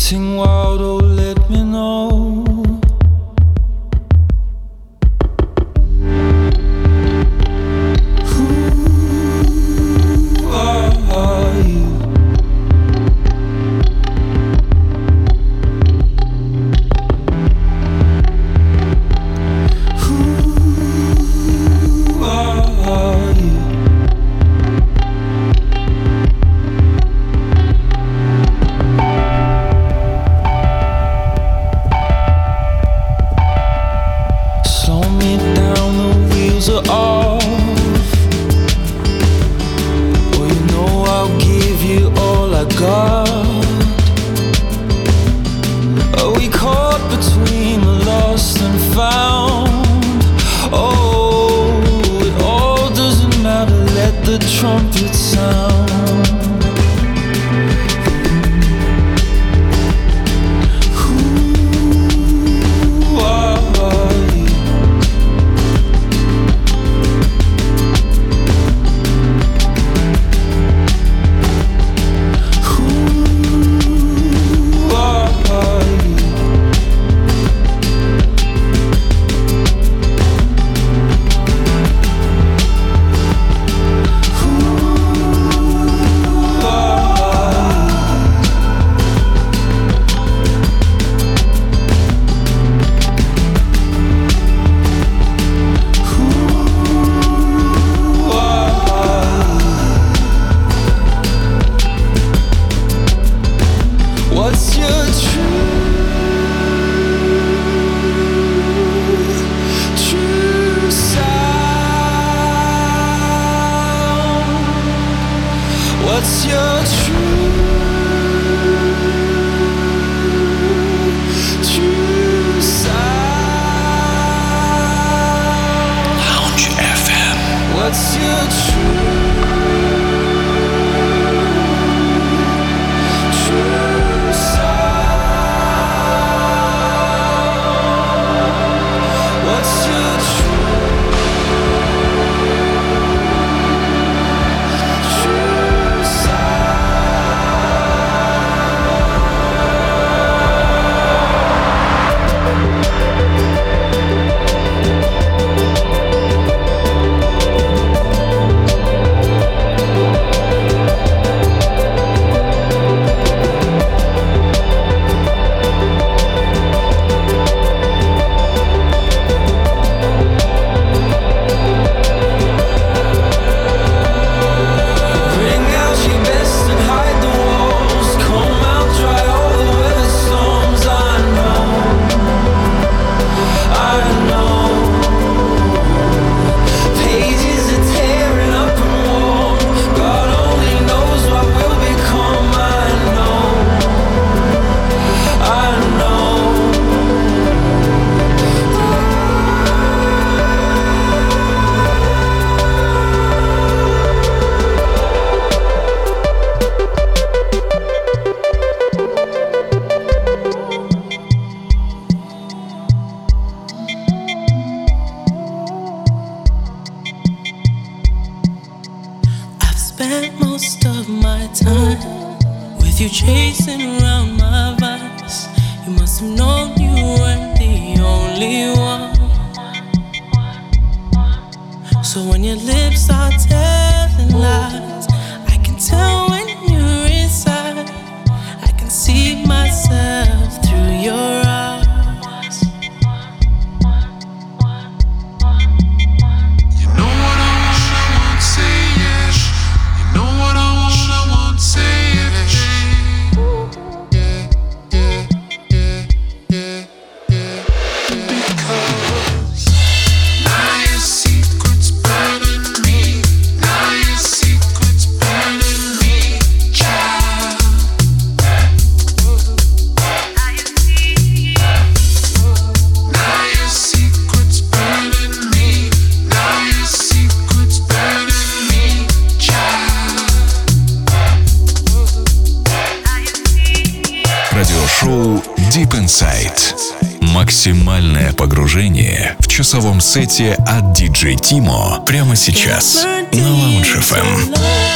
I'm wild, oh, let me know. You must have known you weren't the only one. So when your lips are. T- сете от DJ Тимо прямо сейчас на Lounge FM.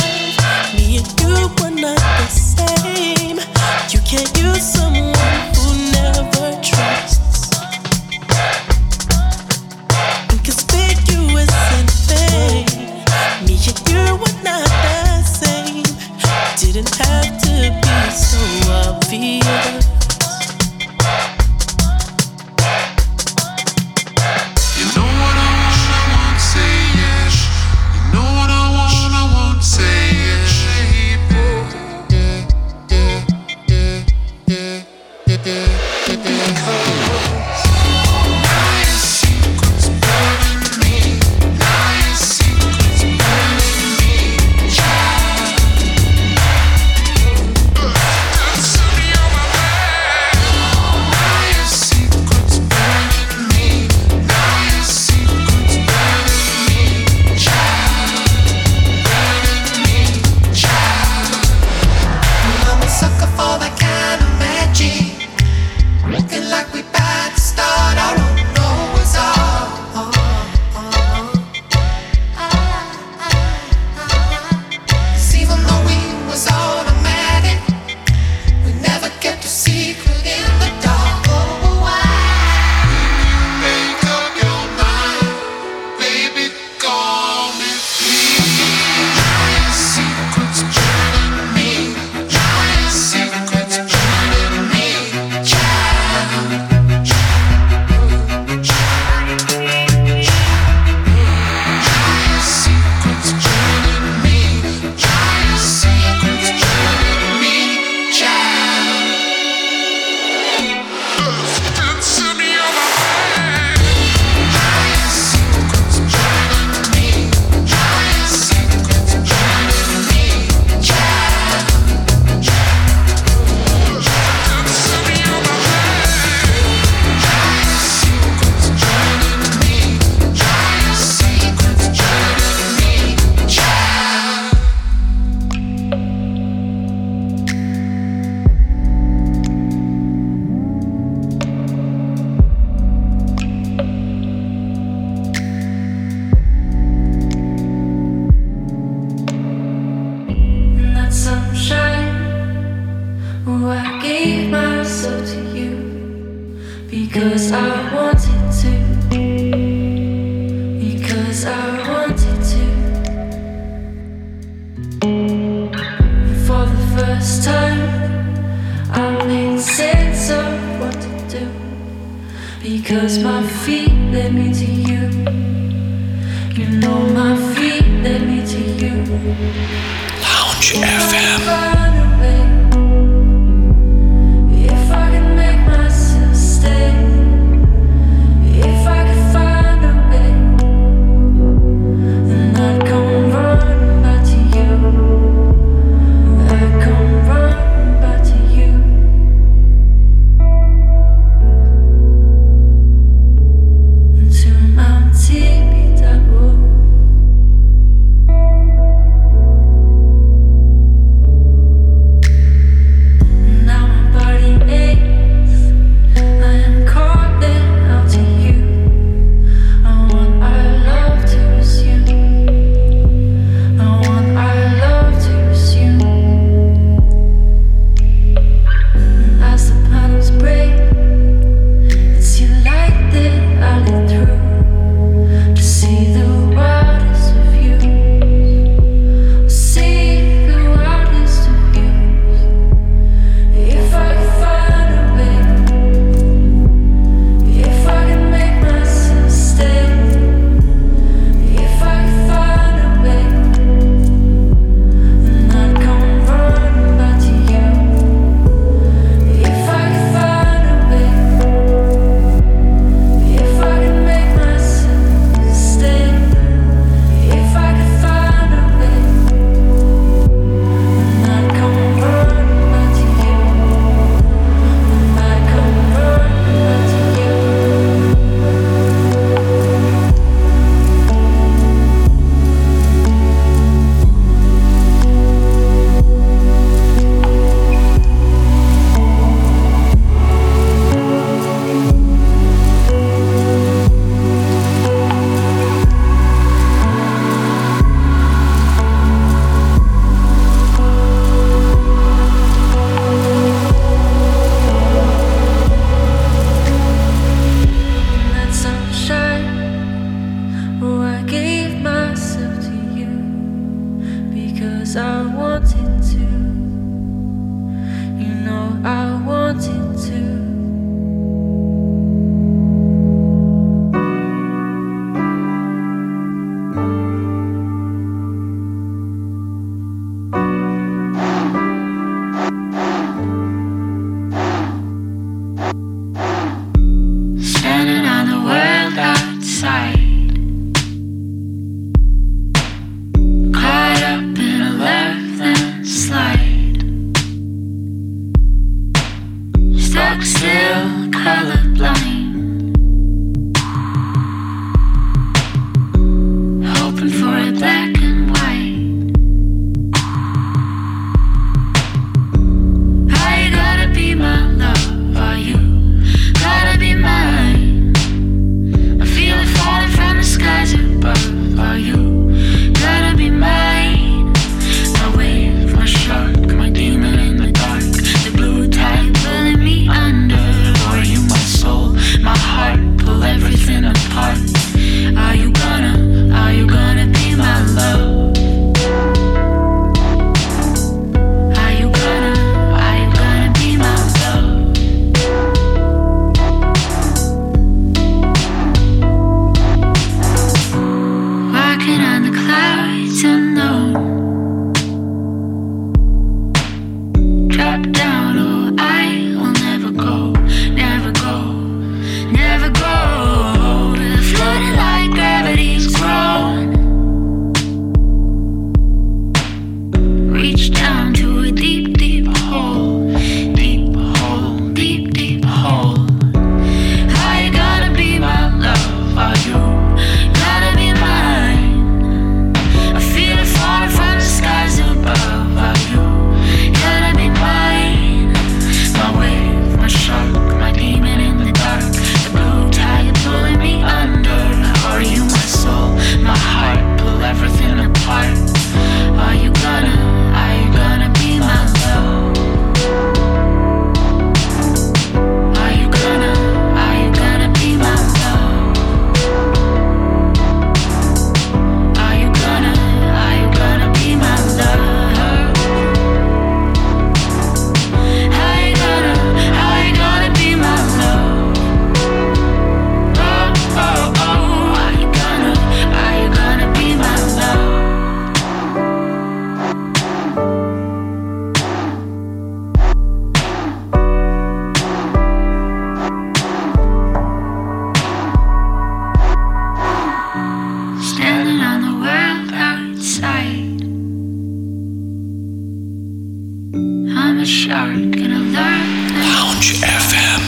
Because I wanted to. Because I wanted to. For the first time, I made sense of what to do. Because my feet led me to you. You know, my feet led me to you. Lounge FM. I'm shark and alert. Lounge FM.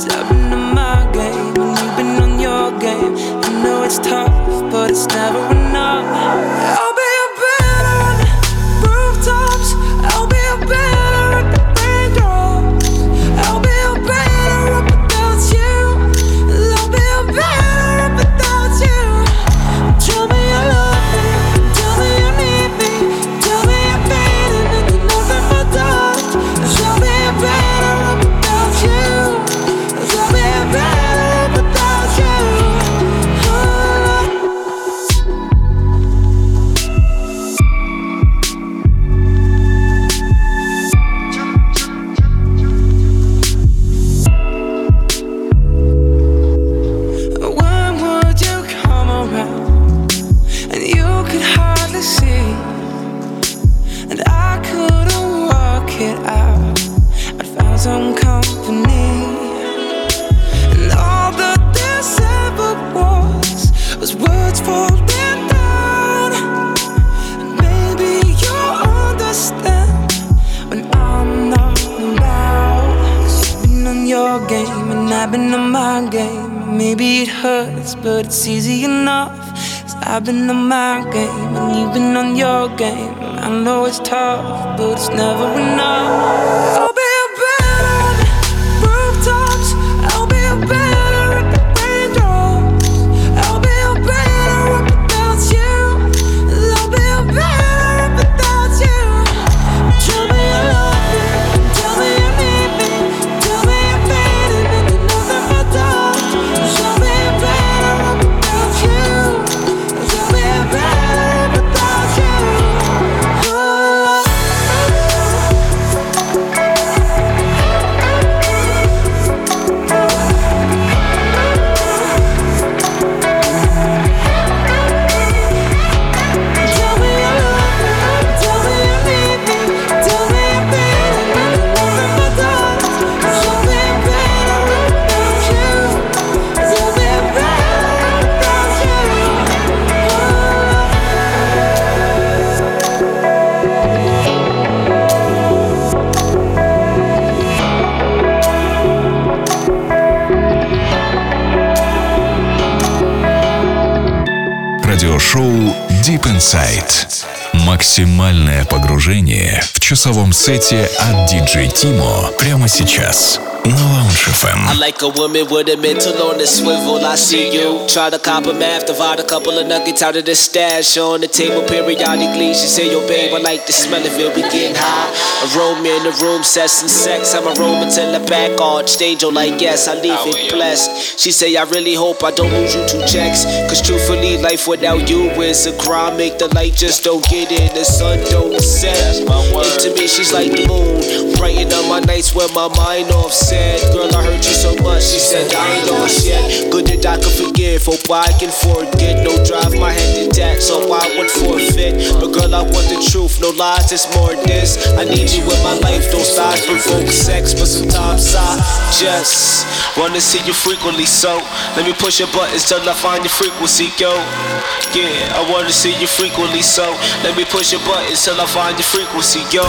Cause I've been on my game and you've been on your game. I know it's tough, but it's never enough. I've been on my game and you've been on your game. I know it's tough, but it's never Максимальное погружение в часовом сете от DJ Timo прямо сейчас I FM. like a woman with a mental on the swivel. I see you. Try to cop a math, divide a couple of nuggets out of the stash on the table periodically. She say, Yo, babe, I like the smell of it. We getting high. Aroma in the room, sex and sex. I'm a aroma till the back arched. Angel, like, yes, I leave it blessed. She say, I really hope I don't lose you two checks. Cause truthfully, life without you is a crime. Make the light just don't get in. The sun don't set. And to me, she's like the moon. Brighten up my nights when my mind offset. Girl, I hurt you so much. She said, I ain't lost yet. Good that I can forgive. Hope I can forget. No drive, my head detached. So I would forfeit. But girl, I want the truth. No lies, it's more this. I need you in my life. Don't stop, provoke sex. But sometimes I just wanna see you frequently. So let me push your buttons till I find your frequency, yo. Yeah, I wanna see you frequently. So let me push your buttons till I find your frequency, yo.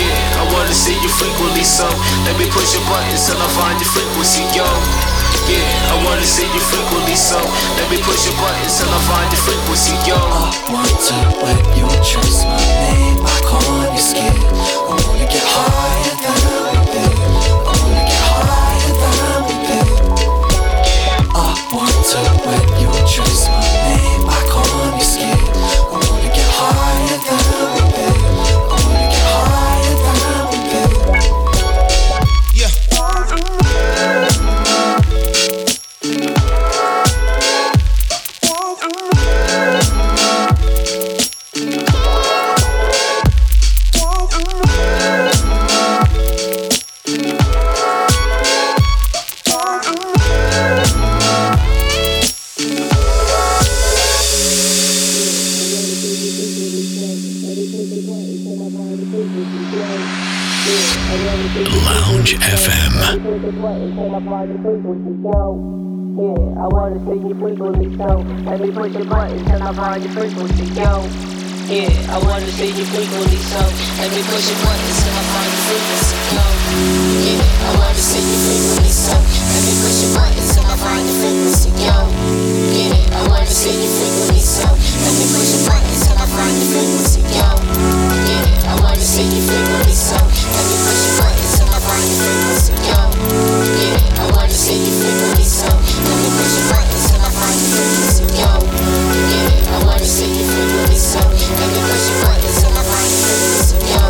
Yeah, I wanna see you frequently, so let me push your buttons till I find your frequency, yo. Yeah, I wanna see you frequently, so let me push your buttons till I find your frequency, yo. want to let you trace my name back on your skin. I wanna get higher than we been. I wanna get higher than we been. I to let you trace my push your button till I find your frequency, yo. Yeah, I wanna see you frequently, so let me push your buttons till I find your frequency, yo. Yeah, I wanna see you frequently, so let me push your buttons till I find the frequency, yo. Yeah, I wanna see you frequently, so let me push your buttons till I find the frequency, yo. Yeah, I wanna see you frequently, so let me push your buttons till I find the frequency, yo. Yeah, I wanna see you frequently, so let me push your buttons till I find the frequency, yo. I wanna see you frequently, so let me push your buttons till I find the frequency, yo.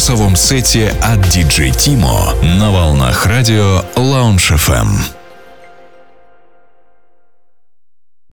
часовом сете от DJ Timo на волнах радио Lounge FM.